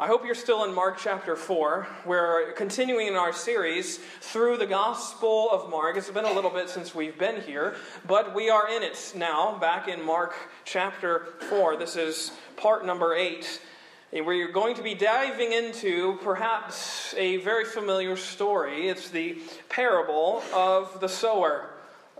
I hope you're still in Mark chapter 4. We're continuing in our series through the Gospel of Mark. It's been a little bit since we've been here, but we are in it now, back in Mark chapter 4. This is part number 8. We're going to be diving into perhaps a very familiar story. It's the parable of the sower.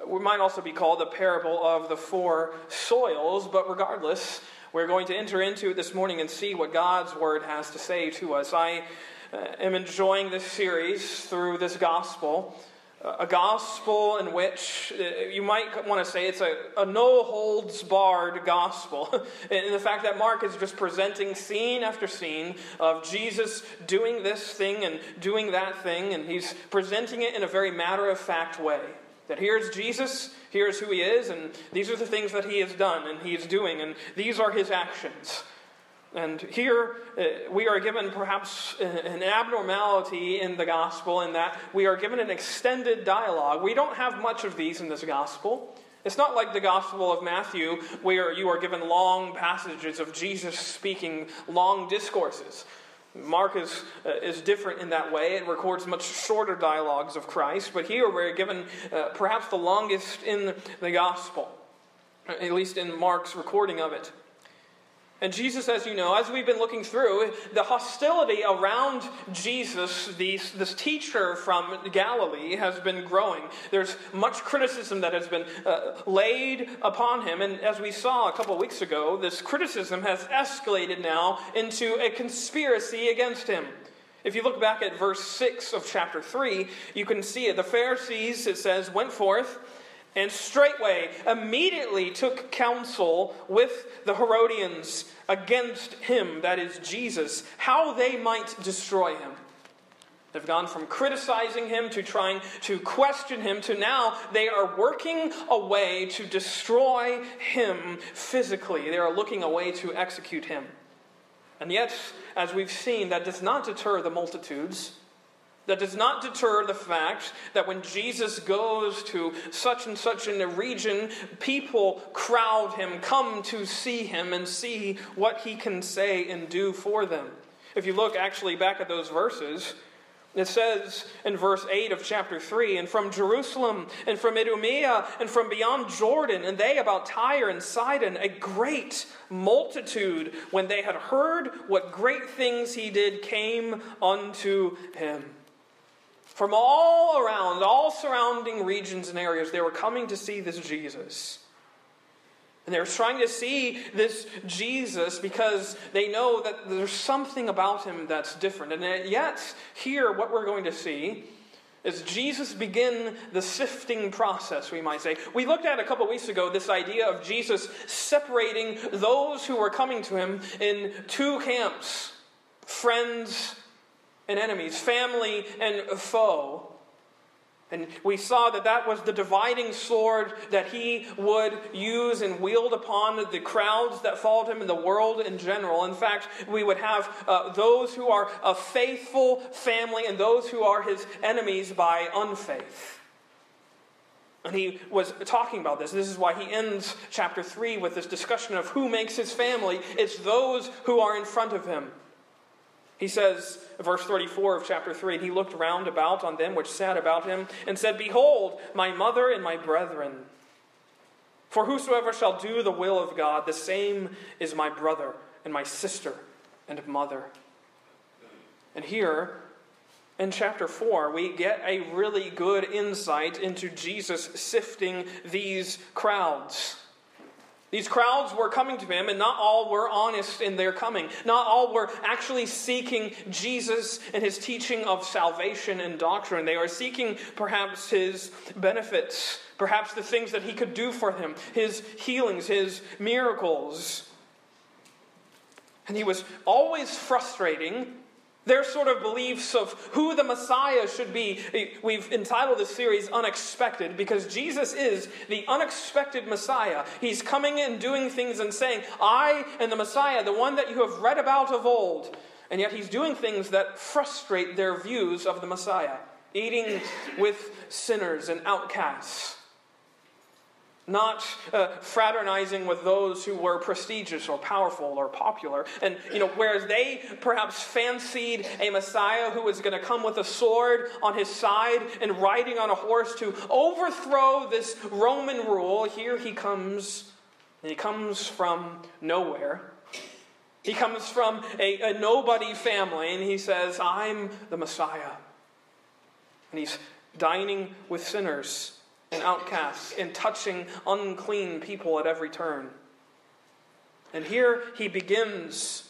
It might also be called the parable of the four soils, but regardless, we're going to enter into it this morning and see what God's Word has to say to us. I uh, am enjoying this series through this gospel. a gospel in which uh, you might want to say it's a, a no holds barred gospel. in the fact that Mark is just presenting scene after scene of Jesus doing this thing and doing that thing, and he's presenting it in a very matter of fact way. That here's Jesus, here's who he is, and these are the things that he has done and he is doing, and these are his actions. And here uh, we are given perhaps an abnormality in the gospel in that we are given an extended dialogue. We don't have much of these in this gospel. It's not like the Gospel of Matthew, where you are given long passages of Jesus speaking long discourses. Mark is, uh, is different in that way. It records much shorter dialogues of Christ, but here we're given uh, perhaps the longest in the gospel, at least in Mark's recording of it. And Jesus, as you know, as we've been looking through, the hostility around Jesus, this, this teacher from Galilee, has been growing. There's much criticism that has been uh, laid upon him. And as we saw a couple of weeks ago, this criticism has escalated now into a conspiracy against him. If you look back at verse 6 of chapter 3, you can see it. The Pharisees, it says, went forth and straightway immediately took counsel with the Herodians against him, that is Jesus, how they might destroy him. They've gone from criticizing him to trying to question him to now they are working a way to destroy him physically. They are looking a way to execute him. And yet, as we've seen, that does not deter the multitudes. That does not deter the fact that when Jesus goes to such and such in a region, people crowd him, come to see him, and see what he can say and do for them. If you look actually back at those verses, it says in verse 8 of chapter 3 And from Jerusalem, and from Idumea, and from beyond Jordan, and they about Tyre and Sidon, a great multitude, when they had heard what great things he did, came unto him. From all around, all surrounding regions and areas, they were coming to see this Jesus. And they were trying to see this Jesus because they know that there's something about him that's different. And yet, here, what we're going to see is Jesus begin the sifting process, we might say. We looked at a couple weeks ago this idea of Jesus separating those who were coming to him in two camps friends and enemies, family and foe. And we saw that that was the dividing sword that he would use and wield upon the crowds that followed him in the world in general. In fact, we would have uh, those who are a faithful family and those who are his enemies by unfaith. And he was talking about this. This is why he ends chapter 3 with this discussion of who makes his family. It's those who are in front of him. He says, verse 34 of chapter 3, and he looked round about on them which sat about him, and said, Behold, my mother and my brethren. For whosoever shall do the will of God, the same is my brother and my sister and mother. And here, in chapter 4, we get a really good insight into Jesus sifting these crowds. These crowds were coming to him, and not all were honest in their coming. Not all were actually seeking Jesus and his teaching of salvation and doctrine. They are seeking perhaps his benefits, perhaps the things that he could do for them, his healings, his miracles. And he was always frustrating their sort of beliefs of who the Messiah should be. We've entitled this series Unexpected because Jesus is the unexpected Messiah. He's coming and doing things and saying, I am the Messiah, the one that you have read about of old. And yet he's doing things that frustrate their views of the Messiah, eating with sinners and outcasts. Not uh, fraternizing with those who were prestigious or powerful or popular. And, you know, whereas they perhaps fancied a Messiah who was going to come with a sword on his side and riding on a horse to overthrow this Roman rule, here he comes, and he comes from nowhere. He comes from a, a nobody family, and he says, I'm the Messiah. And he's dining with sinners and outcasts and touching unclean people at every turn. And here he begins.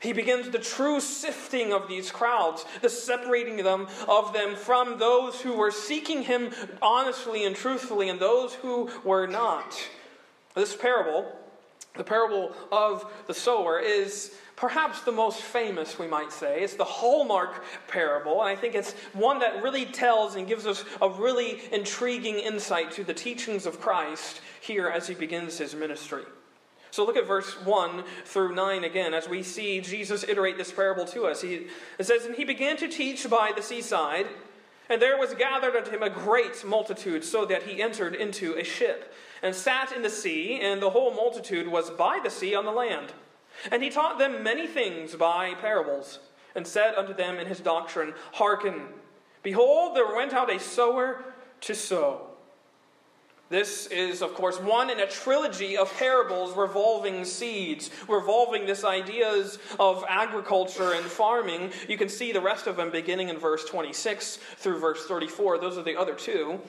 He begins the true sifting of these crowds, the separating them of them from those who were seeking him honestly and truthfully and those who were not. This parable, the parable of the sower, is perhaps the most famous, we might say. It's the hallmark parable, and I think it's one that really tells and gives us a really intriguing insight to the teachings of Christ here as he begins his ministry. So look at verse 1 through 9 again as we see Jesus iterate this parable to us. He, it says, And he began to teach by the seaside, and there was gathered unto him a great multitude, so that he entered into a ship, and sat in the sea, and the whole multitude was by the sea on the land. And he taught them many things by parables, and said unto them in his doctrine, Hearken, behold, there went out a sower to sow. This is, of course, one in a trilogy of parables revolving seeds, revolving this ideas of agriculture and farming. You can see the rest of them beginning in verse 26 through verse 34. Those are the other two.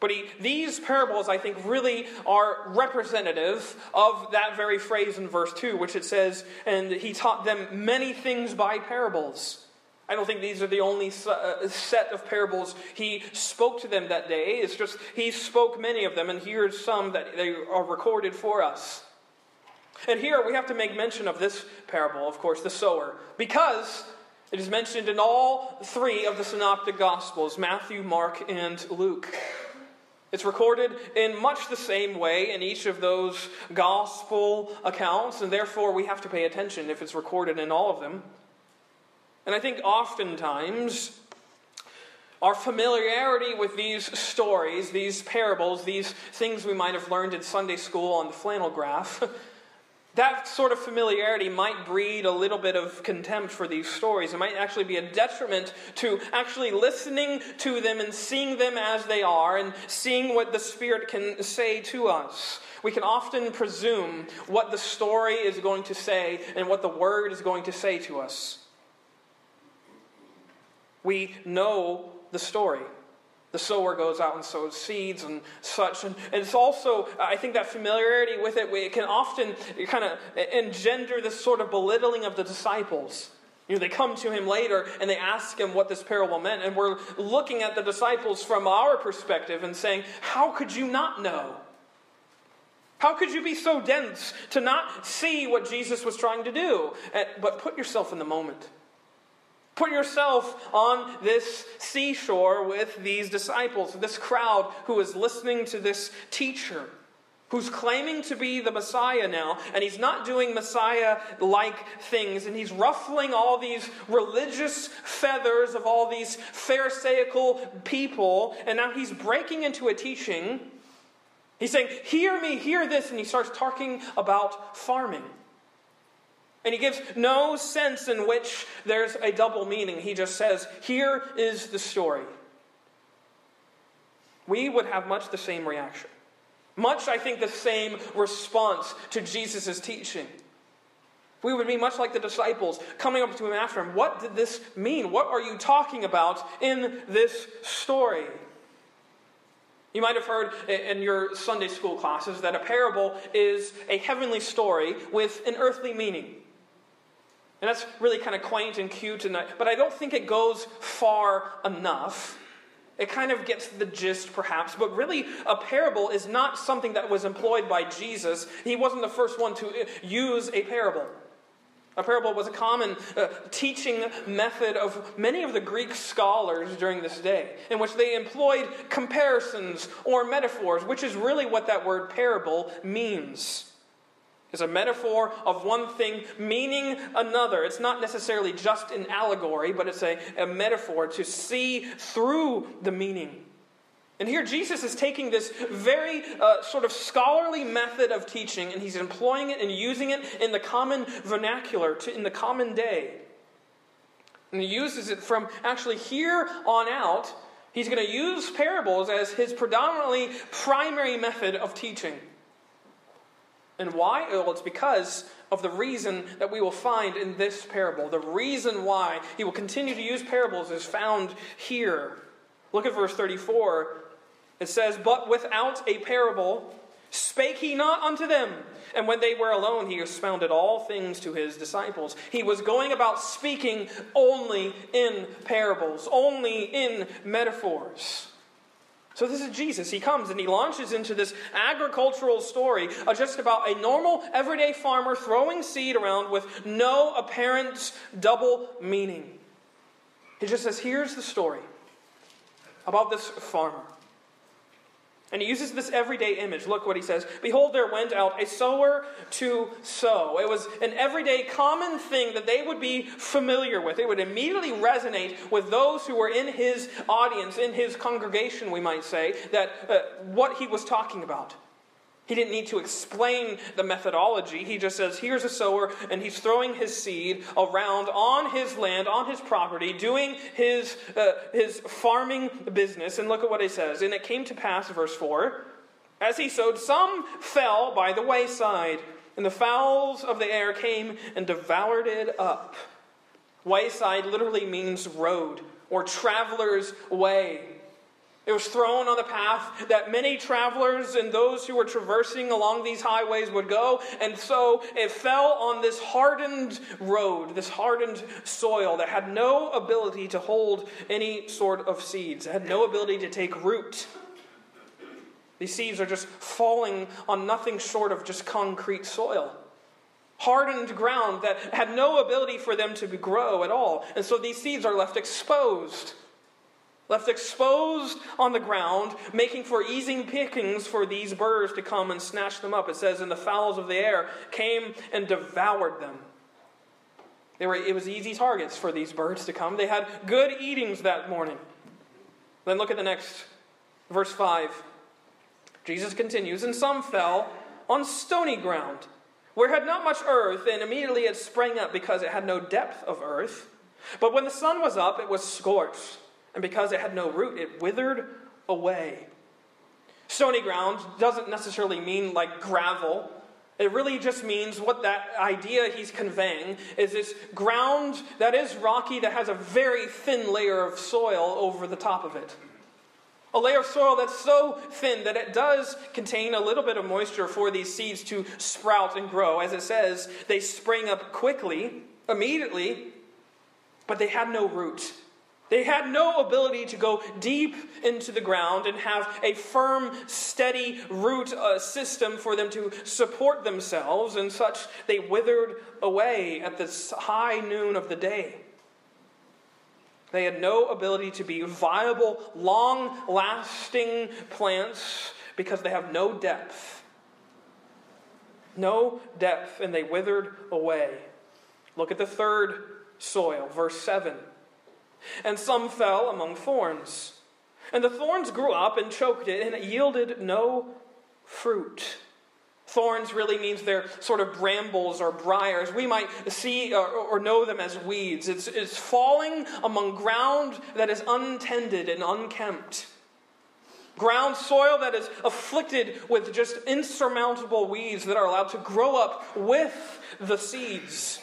But he, these parables, I think, really are representative of that very phrase in verse 2, which it says, and he taught them many things by parables. I don't think these are the only uh, set of parables he spoke to them that day. It's just he spoke many of them, and here's some that they are recorded for us. And here we have to make mention of this parable, of course, the sower, because it is mentioned in all three of the synoptic gospels Matthew, Mark, and Luke. It's recorded in much the same way in each of those gospel accounts, and therefore we have to pay attention if it's recorded in all of them. And I think oftentimes our familiarity with these stories, these parables, these things we might have learned in Sunday school on the flannel graph, that sort of familiarity might breed a little bit of contempt for these stories. It might actually be a detriment to actually listening to them and seeing them as they are and seeing what the Spirit can say to us. We can often presume what the story is going to say and what the Word is going to say to us. We know the story. The sower goes out and sows seeds and such. And, and it's also, uh, I think that familiarity with it, it can often kind of engender this sort of belittling of the disciples. You know, they come to him later and they ask him what this parable meant. And we're looking at the disciples from our perspective and saying, How could you not know? How could you be so dense to not see what Jesus was trying to do? Uh, but put yourself in the moment. Put yourself on this seashore with these disciples, this crowd who is listening to this teacher who's claiming to be the Messiah now, and he's not doing Messiah like things, and he's ruffling all these religious feathers of all these Pharisaical people, and now he's breaking into a teaching. He's saying, Hear me, hear this, and he starts talking about farming. And he gives no sense in which there's a double meaning. He just says, Here is the story. We would have much the same reaction. Much, I think, the same response to Jesus' teaching. We would be much like the disciples coming up to him after him. What did this mean? What are you talking about in this story? You might have heard in your Sunday school classes that a parable is a heavenly story with an earthly meaning. And that's really kind of quaint and cute, and but I don't think it goes far enough. It kind of gets the gist, perhaps, but really, a parable is not something that was employed by Jesus. He wasn't the first one to uh, use a parable. A parable was a common uh, teaching method of many of the Greek scholars during this day, in which they employed comparisons or metaphors, which is really what that word parable means is a metaphor of one thing meaning another. It's not necessarily just an allegory, but it's a, a metaphor to see through the meaning. And here Jesus is taking this very uh, sort of scholarly method of teaching and he's employing it and using it in the common vernacular, to, in the common day. And he uses it from actually here on out. He's going to use parables as his predominantly primary method of teaching. And why? Well, it's because of the reason that we will find in this parable. The reason why he will continue to use parables is found here. Look at verse 34. It says, But without a parable spake he not unto them. And when they were alone, he expounded all things to his disciples. He was going about speaking only in parables, only in metaphors. So, this is Jesus. He comes and he launches into this agricultural story of just about a normal, everyday farmer throwing seed around with no apparent double meaning. He just says, Here's the story about this farmer. And he uses this everyday image. Look what he says Behold, there went out a sower to sow. It was an everyday common thing that they would be familiar with. It would immediately resonate with those who were in his audience, in his congregation, we might say, that uh, what he was talking about. He didn't need to explain the methodology. He just says, here's a sower, and he's throwing his seed around on his land, on his property, doing his, uh, his farming business. And look at what he says. And it came to pass, verse 4, as he sowed, some fell by the wayside, and the fowls of the air came and devoured it up. Wayside literally means road or traveler's way. It was thrown on the path that many travelers and those who were traversing along these highways would go. And so it fell on this hardened road, this hardened soil that had no ability to hold any sort of seeds, it had no ability to take root. These seeds are just falling on nothing short of just concrete soil. Hardened ground that had no ability for them to grow at all. And so these seeds are left exposed left exposed on the ground, making for easy pickings for these birds to come and snatch them up. It says, And the fowls of the air came and devoured them. They were, it was easy targets for these birds to come. They had good eatings that morning. Then look at the next, verse 5. Jesus continues, And some fell on stony ground, where had not much earth, and immediately it sprang up because it had no depth of earth. But when the sun was up, it was scorched and because it had no root, it withered away. Stony ground doesn't necessarily mean like gravel. It really just means what that idea he's conveying is this ground that is rocky that has a very thin layer of soil over the top of it. A layer of soil that's so thin that it does contain a little bit of moisture for these seeds to sprout and grow. As it says, they spring up quickly, immediately, but they had no root. They had no ability to go deep into the ground and have a firm, steady root uh, system for them to support themselves, and such they withered away at the high noon of the day. They had no ability to be viable, long lasting plants because they have no depth. No depth, and they withered away. Look at the third soil, verse 7 and some fell among thorns. And the thorns grew up and choked it, and it yielded no fruit. Thorns really means they're sort of brambles or briars. We might see or, or, know them as weeds. It's, it's falling among ground that is untended and unkempt. Ground soil that is afflicted with just insurmountable weeds that are allowed to grow up with the seeds.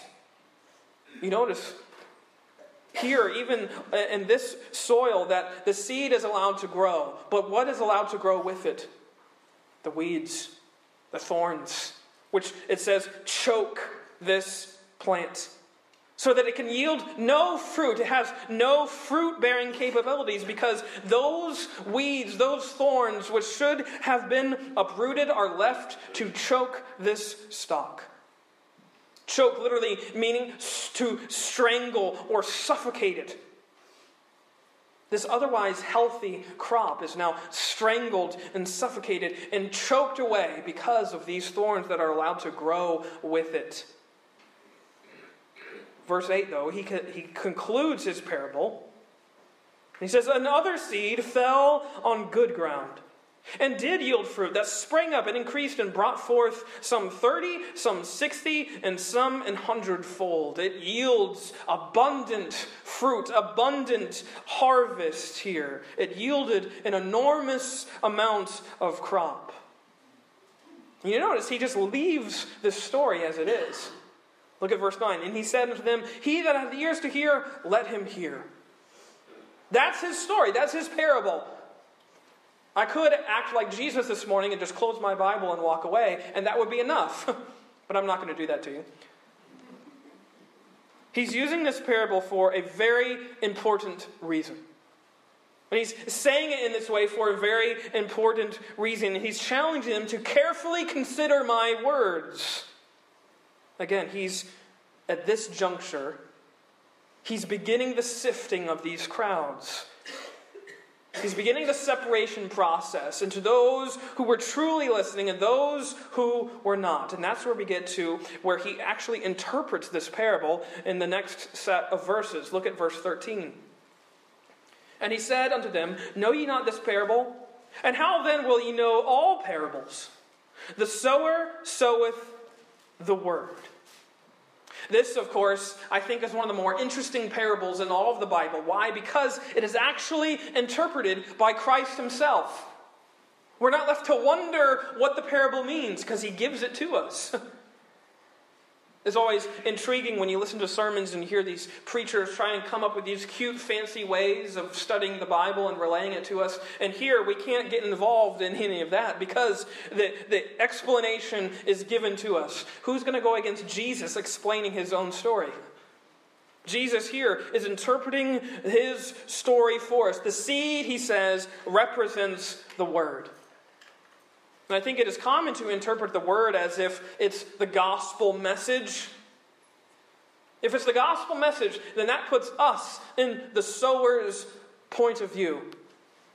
You notice here, even in this soil, that the seed is allowed to grow. But what is allowed to grow with it? The weeds, the thorns, which it says choke this plant so that it can yield no fruit. It has no fruit bearing capabilities because those weeds, those thorns, which should have been uprooted, are left to choke this stalk. Choke literally meaning to strangle or suffocate it. This otherwise healthy crop is now strangled and suffocated and choked away because of these thorns that are allowed to grow with it. Verse 8, though, he, he concludes his parable He says, Another seed fell on good ground and did yield fruit that sprang up and increased and brought forth some 30, some 60, and some an hundredfold. It yields abundant fruit, abundant harvest here. It yielded an enormous amount of crop. You notice he just leaves this story as it is. Look at verse 9. And he said unto them, He that hath ears to hear, let him hear. That's his story. That's his parable. I could act like Jesus this morning and just close my Bible and walk away, and that would be enough. but I'm not going to do that to you. He's using this parable for a very important reason. And he's saying it in this way for a very important reason. He's challenging them to carefully consider my words. Again, he's at this juncture He's beginning the sifting of these crowds. He's beginning the separation process into those who were truly listening and those who were not. And that's where we get to where he actually interprets this parable in the next set of verses. Look at verse 13. And he said unto them, Know ye not this parable? And how then will ye know all parables? The sower soweth the word. This, of course, I think is one of the more interesting parables in all of the Bible. Why? Because it is actually interpreted by Christ himself. We're not left to wonder what the parable means because he gives it to us. It's always intriguing when you listen to sermons and hear these preachers try and come up with these cute, fancy ways of studying the Bible and relaying it to us. And here we can't get involved in any of that because the, the explanation is given to us. Who's going to go against Jesus explaining his own story? Jesus here is interpreting his story for us. The seed, he says, represents the word. And I think it is common to interpret the word as if it's the gospel message. If it's the gospel message, then that puts us in the sower's point of view.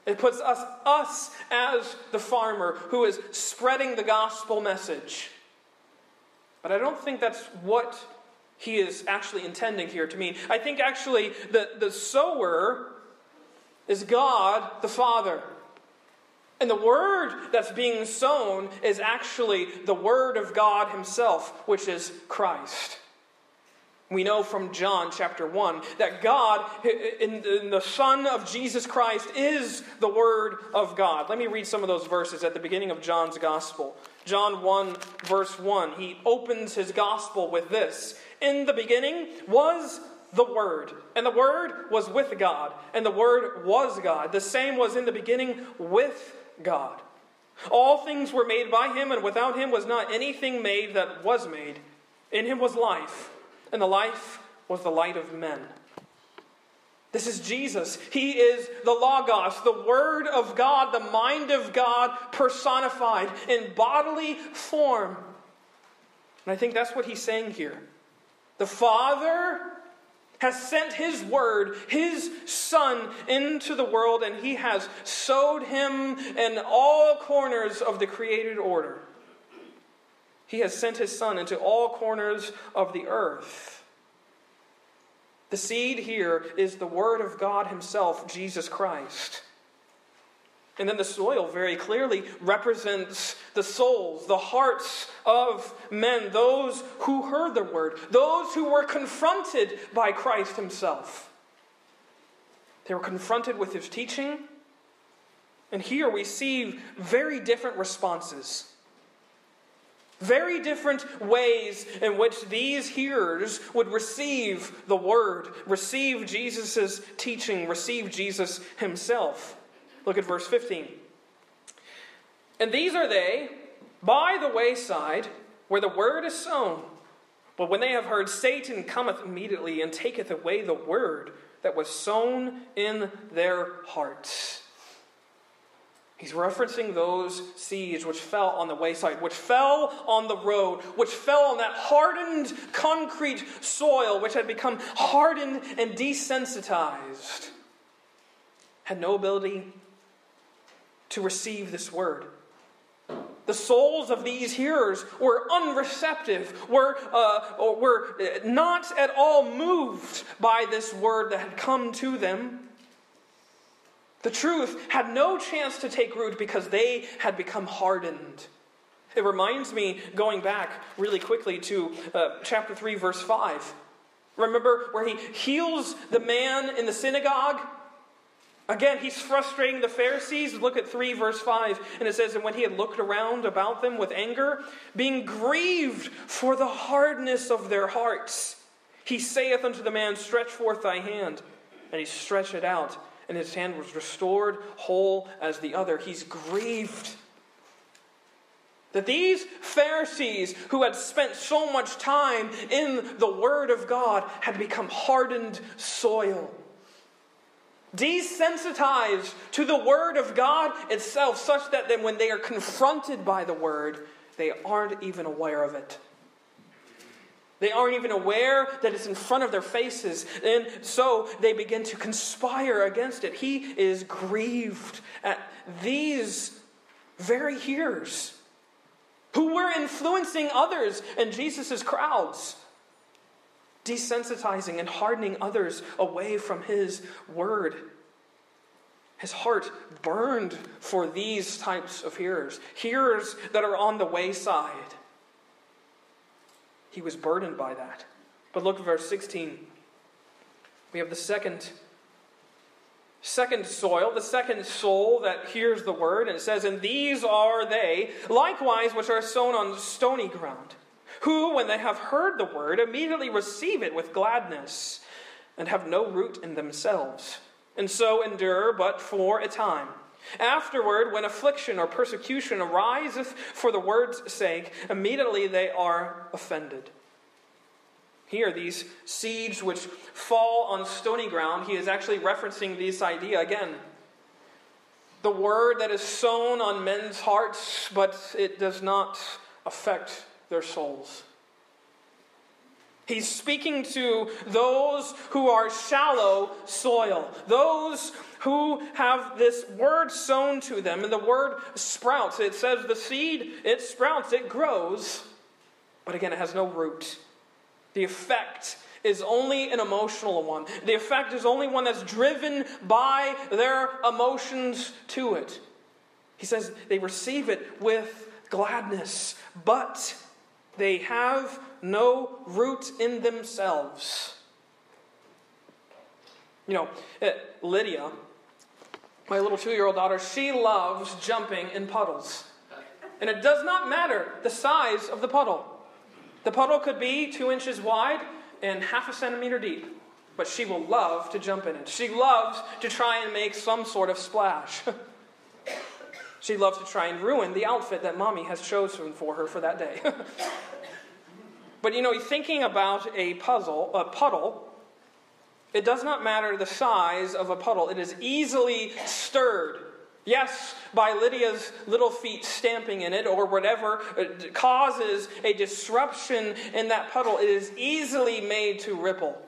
It puts us, us as the farmer who is spreading the gospel message. But I don't think that's what he is actually intending here to mean. I think actually the, the sower is God the Father. And the word that's being sown is actually the word of God Himself, which is Christ. We know from John chapter 1 that God, in the Son of Jesus Christ, is the Word of God. Let me read some of those verses at the beginning of John's Gospel. John 1, verse 1, he opens his Gospel with this In the beginning was the Word, and the Word was with God, and the Word was God. The same was in the beginning with God. All things were made by him, and without him was not anything made that was made. In him was life, and the life was the light of men. This is Jesus. He is the Logos, the Word of God, the mind of God personified in bodily form. And I think that's what he's saying here. The Father has sent his word, his son, into the world, and he has sowed him in all corners of the created order. He has sent his son into all corners of the earth. The seed here is the word of God himself, Jesus Christ. And then the soil very clearly represents the souls, the hearts of men, those who heard the word, those who were confronted by Christ himself. They were confronted with his teaching. And here we see very different responses. Very different ways in which these hearers would receive the word, receive Jesus' teaching, receive Jesus himself. Look at verse 15. And these are they by the wayside where the word is sown. But when they have heard, Satan cometh immediately and taketh away the word that was sown in their hearts. He's referencing those seeds which fell on the wayside, which fell on the road, which fell on that hardened concrete soil, which had become hardened and desensitized, had no ability to receive this word. The souls of these hearers were unreceptive, were, uh, were not at all moved by this word that had come to them. The truth had no chance to take root because they had become hardened. It reminds me, going back really quickly to uh, chapter 3, verse 5. Remember where he heals the man in the synagogue? Again, he's frustrating the Pharisees. Look at 3, verse 5. And it says, And when he had looked around about them with anger, being grieved for the hardness of their hearts, he saith unto the man, Stretch forth thy hand. And he stretched it out, and his hand was restored whole as the other. He's grieved. That these Pharisees, who had spent so much time in the Word of God, had become hardened soil desensitized to the Word of God itself, such that then when they are confronted by the Word, they aren't even aware of it. They aren't even aware that it's in front of their faces. And so they begin to conspire against it. He is grieved at these very hearers who were influencing others in Jesus' crowds desensitizing and hardening others away from his word. His heart burned for these types of hearers, hearers that are on the wayside. He was burdened by that. But look at verse 16. We have the second second soil, the second soul that hears the word, and it says, And these are they, likewise, which are sown on stony ground who, when they have heard the word, immediately receive it with gladness and have no root in themselves, and so endure but for a time. Afterward, when affliction or persecution ariseth for the word's sake, immediately they are offended. Here, these seeds which fall on stony ground, he is actually referencing this idea again. The word that is sown on men's hearts, but it does not affect their souls. He's speaking to those who are shallow soil, those who have this word sown to them, and the word sprouts. It says the seed, it sprouts, it grows, but again, it has no root. The effect is only an emotional one. The effect is only one that's driven by their emotions to it. He says they receive it with gladness, but they have no root in themselves. You know, uh, Lydia, my little two year old daughter, she loves jumping in puddles. And it does not matter the size of the puddle. The puddle could be two inches wide and half a centimeter deep, but she will love to jump in it. She loves to try and make some sort of splash. She loves to try and ruin the outfit that mommy has chosen for her for that day. but you know, thinking about a puzzle, a puddle, it does not matter the size of a puddle. It is easily stirred. Yes, by Lydia's little feet stamping in it or whatever uh, causes a disruption in that puddle, it is easily made to ripple.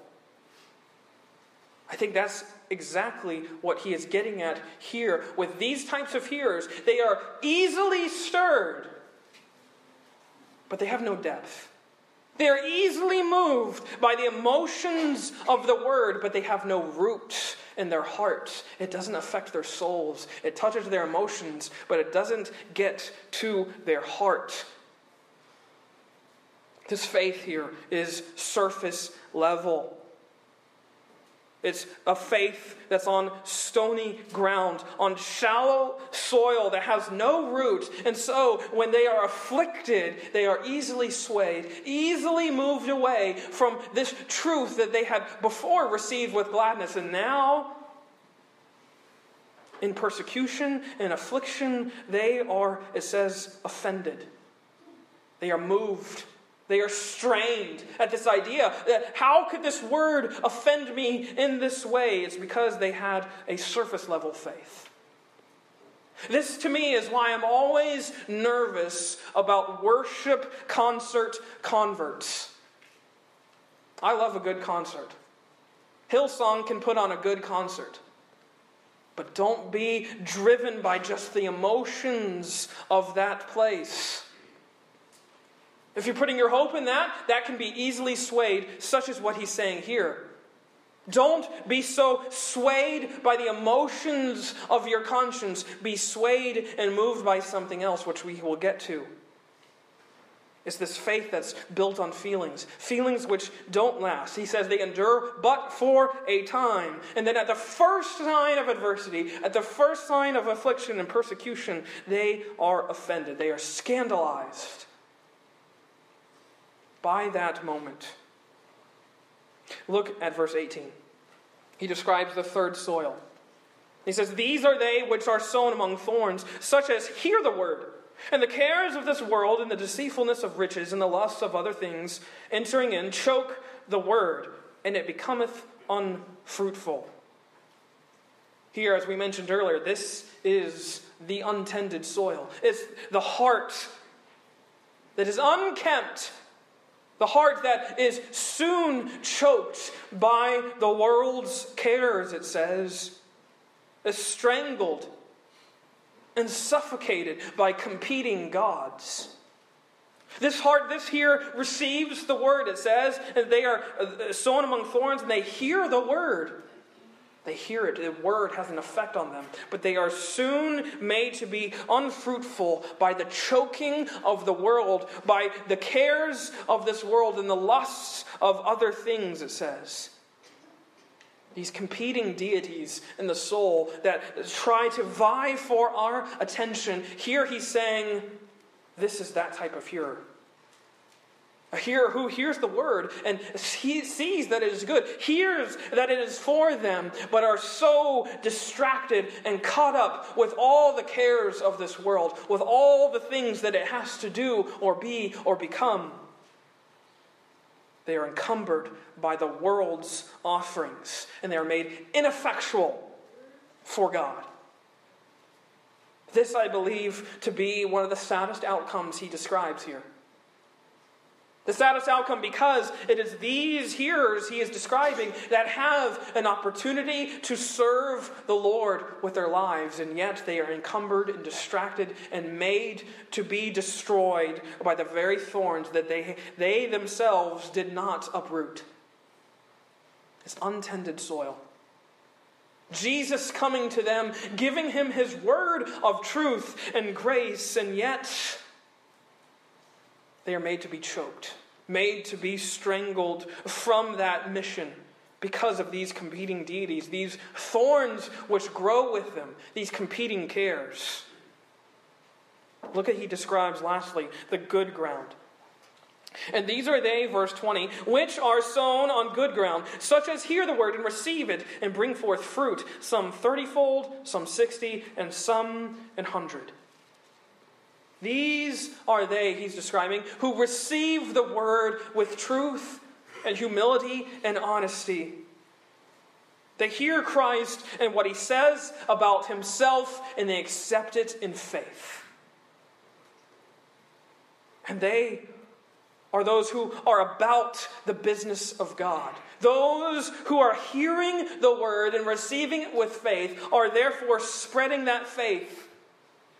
I think that's exactly what he is getting at here with these types of hearers. They are easily stirred, but they have no depth. They are easily moved by the emotions of the word, but they have no root in their hearts. It doesn't affect their souls. It touches their emotions, but it doesn't get to their heart. This faith here is surface level. It's a faith that's on stony ground, on shallow soil that has no root. And so, when they are afflicted, they are easily swayed, easily moved away from this truth that they had before received with gladness. And now, in persecution and affliction, they are, it says, offended. They are moved they are strained at this idea that how could this word offend me in this way? It's because they had a surface level faith. This to me is why I'm always nervous about worship concert converts. I love a good concert. Hillsong can put on a good concert. But don't be driven by just the emotions of that place. If you're putting your hope in that, that can be easily swayed, such as what he's saying here. Don't be so swayed by the emotions of your conscience. Be swayed and moved by something else, which we will get to. It's this faith that's built on feelings, feelings which don't last. He says they endure but for a time. And then at the first sign of adversity, at the first sign of affliction and persecution, they are offended. They are scandalized by that moment. Look at verse 18. He describes the third soil. He says, These are they which are sown among thorns, such as hear the word and the cares of this world, and the deceitfulness of riches, and the lusts of other things, entering in, choke the word, and it becometh unfruitful. Here, as we mentioned earlier, this is the untended soil. It's the heart that is unkempt, the heart that is soon choked by the world's cares, it says, is strangled and suffocated by competing gods. This heart, this here receives the word, it says, and they are uh, sown among thorns, and they hear the word. They hear it. The word has an effect on them. But they are soon made to be unfruitful by the choking of the world, by the cares of this world, and the lusts of other things, it says these competing deities in the soul that try to vie for our attention. Here he's saying, This is that type of hearer. A hearer who hears the word and sees that it is good, hears that it is for them, but are so distracted and caught up with all the cares of this world, with all the things that it has to do or be or become they are encumbered by the world's offerings, and they are made ineffectual for God. This, I believe, to be one of the saddest outcomes he describes here. The saddest outcome because it is these hearers he is describing that have an opportunity to serve the Lord with their lives, and yet they are encumbered and distracted and made to be destroyed by the very thorns that they, they themselves did not uproot. It's untended soil. Jesus coming to them, giving him his word of truth and grace, and yet they are made to be choked, made to be strangled from that mission because of these competing deities, these thorns which grow with them, these competing cares. Look at he describes lastly the good ground. And these are they, verse 20, which are sown on good ground, such as hear the word and receive it and bring forth fruit, some thirtyfold, some sixty, and some an hundred. These are they, he's describing, who receive the word with truth and humility and honesty. They hear Christ and what he says about himself, and they accept it in faith. And they are those who are about the business of God. Those who are hearing the word and receiving it with faith are therefore spreading that faith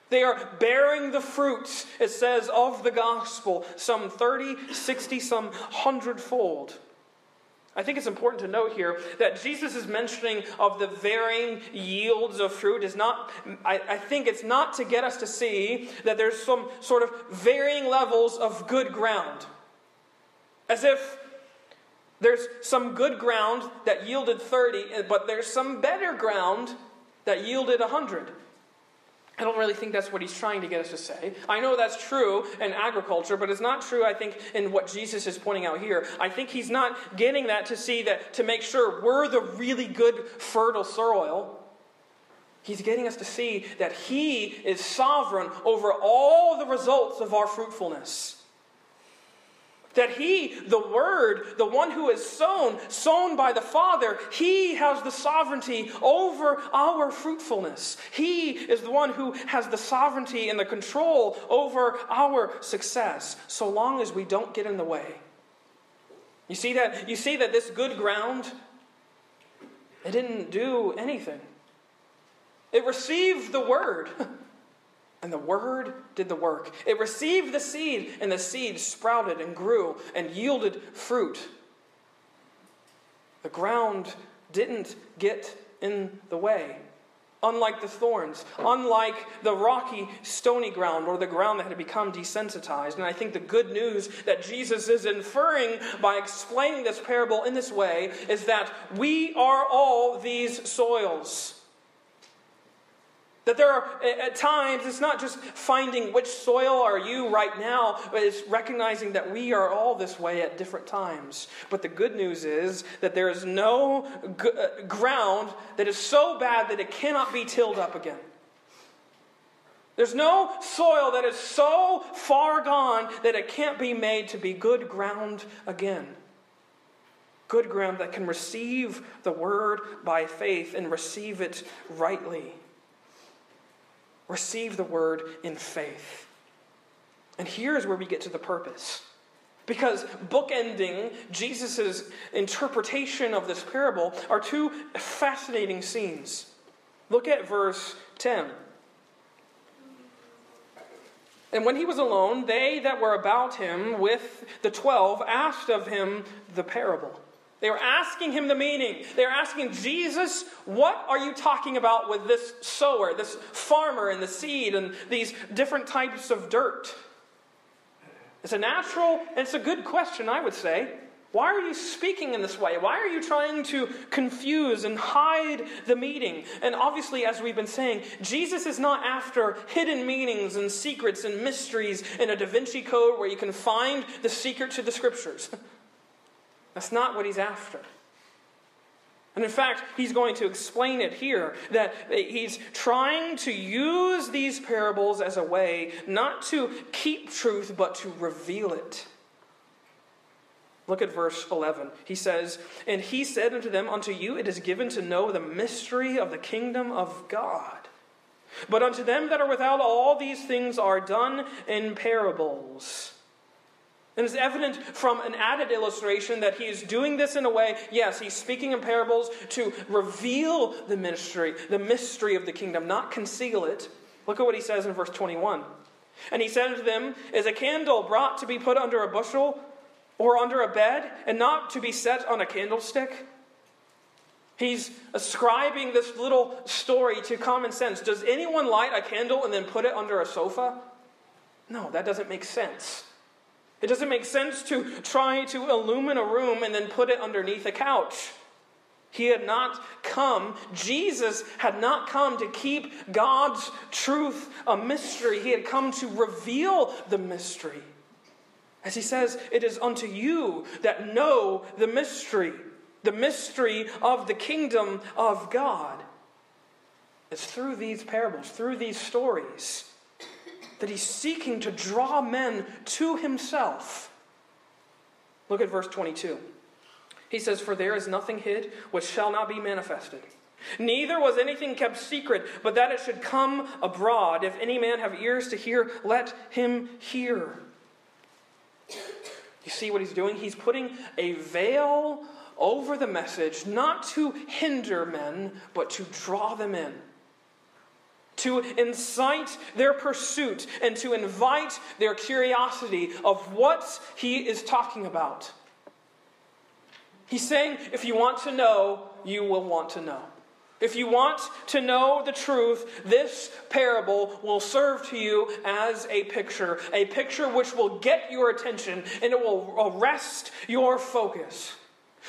they are bearing the fruits, it says, of the gospel, some 30, 60, some hundredfold. I think it's important to note here that Jesus is mentioning of the varying yields of fruit is not, I, I, think it's not to get us to see that there's some sort of varying levels of good ground. As if there's some good ground that yielded 30, but there's some better ground that yielded 100. I don't really think that's what he's trying to get us to say. I know that's true in agriculture, but it's not true, I think, in what Jesus is pointing out here. I think he's not getting that to see that, to make sure we're the really good, fertile soil. He's getting us to see that he is sovereign over all the results of our fruitfulness. That he, the Word, the one who is sown, sown by the Father, he has the sovereignty over our fruitfulness. He is the one who has the sovereignty and the control over our success, so long as we don't get in the way. You see that? You see that this good ground, it didn't do anything. It received the Word. And the word did the work. It received the seed, and the seed sprouted and grew and yielded fruit. The ground didn't get in the way. Unlike the thorns, unlike the rocky, stony ground or the ground that had become desensitized. And I think the good news that Jesus is inferring by explaining this parable in this way is that we are all these soils. That there are, at times, it's not just finding which soil are you right now, but it's recognizing that we are all this way at different times. But the good news is that there is no g- uh, ground that is so bad that it cannot be tilled up again. There's no soil that is so far gone that it can't be made to be good ground again. Good ground that can receive the word by faith and receive it rightly. Receive the word in faith. And here's where we get to the purpose. Because bookending Jesus' interpretation of this parable are two fascinating scenes. Look at verse 10. And when he was alone, they that were about him with the twelve asked of him the parable. They were asking him the meaning. They were asking Jesus, what are you talking about with this sower, this farmer, and the seed, and these different types of dirt? It's a natural and it's a good question, I would say. Why are you speaking in this way? Why are you trying to confuse and hide the meaning? And obviously, as we've been saying, Jesus is not after hidden meanings and secrets and mysteries in a Da Vinci Code where you can find the secret to the scriptures. That's not what he's after. And in fact, he's going to explain it here that he's trying to use these parables as a way not to keep truth, but to reveal it. Look at verse 11. He says, And he said unto them, Unto you it is given to know the mystery of the kingdom of God. But unto them that are without, all these things are done in parables and it's evident from an added illustration that he is doing this in a way, yes, he's speaking in parables to reveal the ministry, the mystery of the kingdom, not conceal it. Look at what he says in verse 21. And he said unto them, Is a candle brought to be put under a bushel or under a bed, and not to be set on a candlestick? He's ascribing this little story to common sense. Does anyone light a candle and then put it under a sofa? No, that doesn't make sense. It doesn't make sense to try to illumine a room and then put it underneath a couch. He had not come, Jesus had not come to keep God's truth a mystery. He had come to reveal the mystery. As he says, it is unto you that know the mystery, the mystery of the kingdom of God. It's through these parables, through these stories that he's seeking to draw men to himself. Look at verse 22. He says, For there is nothing hid which shall not be manifested. Neither was anything kept secret, but that it should come abroad. If any man have ears to hear, let him hear. You see what he's doing? He's putting a veil over the message, not to hinder men, but to draw them in to incite their pursuit and to invite their curiosity of what he is talking about. He's saying, if you want to know, you will want to know. If you want to know the truth, this parable will serve to you as a picture, a picture which will get your attention and it will arrest your focus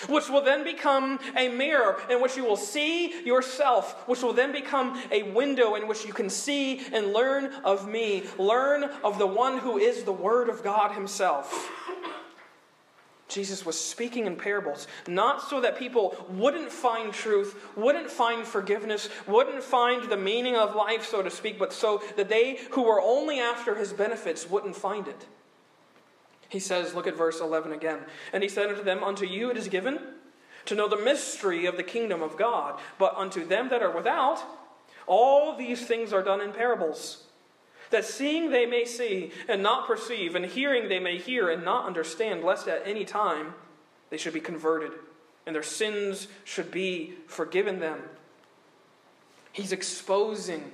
which will then become a mirror in which you will see yourself, which will then become a window in which you can see and learn of me, learn of the one who is the Word of God Himself. Jesus was speaking in parables, not so that people wouldn't find truth, wouldn't find forgiveness, wouldn't find the meaning of life, so to speak, but so that they who were only after his benefits wouldn't find it. He says, look at verse 11 again. And he said unto them, Unto you it is given to know the mystery of the kingdom of God, but unto them that are without, all these things are done in parables. That seeing they may see and not perceive, and hearing they may hear and not understand, lest at any time they should be converted, and their sins should be forgiven them. He's exposing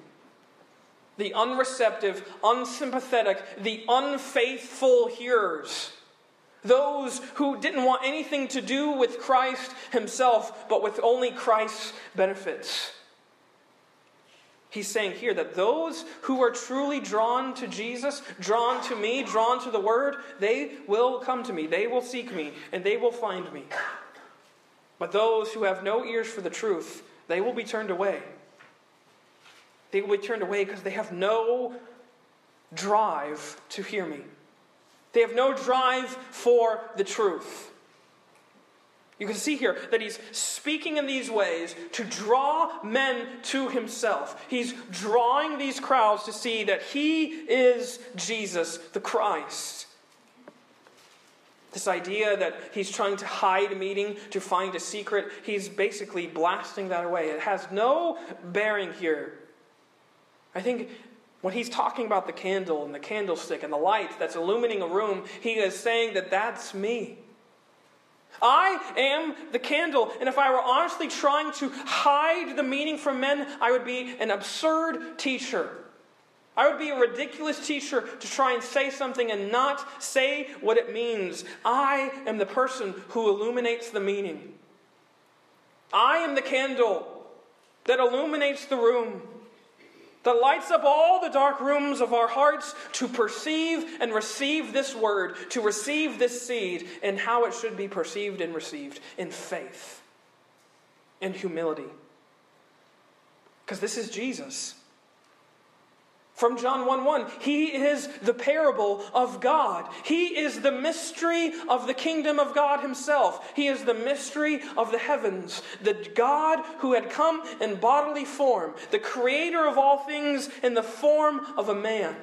the unreceptive, unsympathetic, the unfaithful hearers Those who didn't want anything to do with Christ himself, but with only Christ's benefits. He's saying here that those who are truly drawn to Jesus, drawn to me, drawn to the Word, they will come to me. They will seek me, and they will find me. But those who have no ears for the truth, they will be turned away. They will be turned away because they have no drive to hear me. They have no drive for the truth. You can see here that he's speaking in these ways to draw men to himself. He's drawing these crowds to see that he is Jesus, the Christ. This idea that he's trying to hide a meeting to find a secret, he's basically blasting that away. It has no bearing here. I think when he's talking about the candle and the candlestick and the light that's illuminating a room, he is saying that that's me. I am the candle, and if I were honestly trying to hide the meaning from men, I would be an absurd teacher. I would be a ridiculous teacher to try and say something and not say what it means. I am the person who illuminates the meaning. I am the candle that illuminates the room that lights up all the dark rooms of our hearts to perceive and receive this word, to receive this seed, and how it should be perceived and received in faith, in humility. Because this is Jesus. From John 1 1, he is the parable of God. He is the mystery of the kingdom of God himself. He is the mystery of the heavens. The God who had come in bodily form, the creator of all things in the form of a man.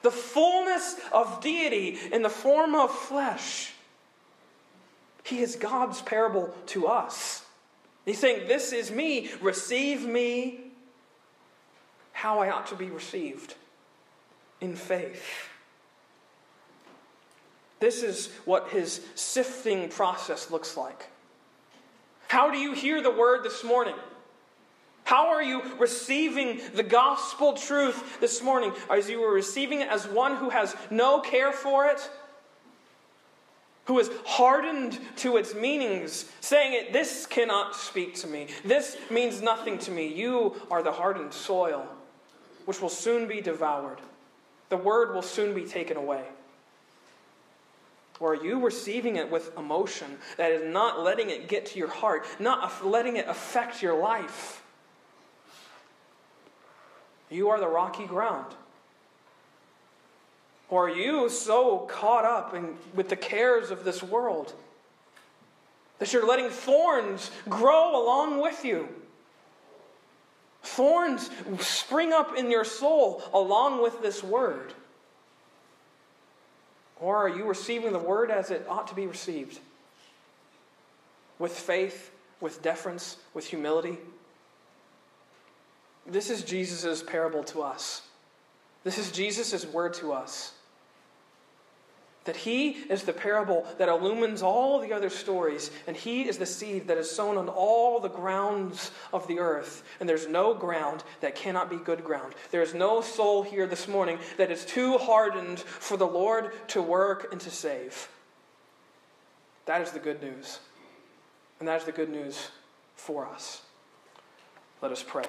The fullness of deity in the form of flesh. He is God's parable to us. He's saying, This is me. Receive me how I ought to be received in faith. This is what his sifting process looks like. How do you hear the word this morning? How are you receiving the gospel truth this morning? As you are receiving it as one who has no care for it, who is hardened to its meanings, saying it, this cannot speak to me. This means nothing to me. You are the hardened soil which will soon be devoured. The word will soon be taken away. Or are you receiving it with emotion that is not letting it get to your heart, not letting it affect your life? You are the rocky ground. Or are you so caught up in, with the cares of this world that you're letting thorns grow along with you? Thorns spring up in your soul along with this word. Or are you receiving the word as it ought to be received? With faith, with deference, with humility? This is Jesus' parable to us. This is Jesus' word to us. That he is the parable that illumines all the other stories, and he is the seed that is sown on all the grounds of the earth. And there's no ground that cannot be good ground. There is no soul here this morning that is too hardened for the Lord to work and to save. That is the good news. And that is the good news for us. Let us pray.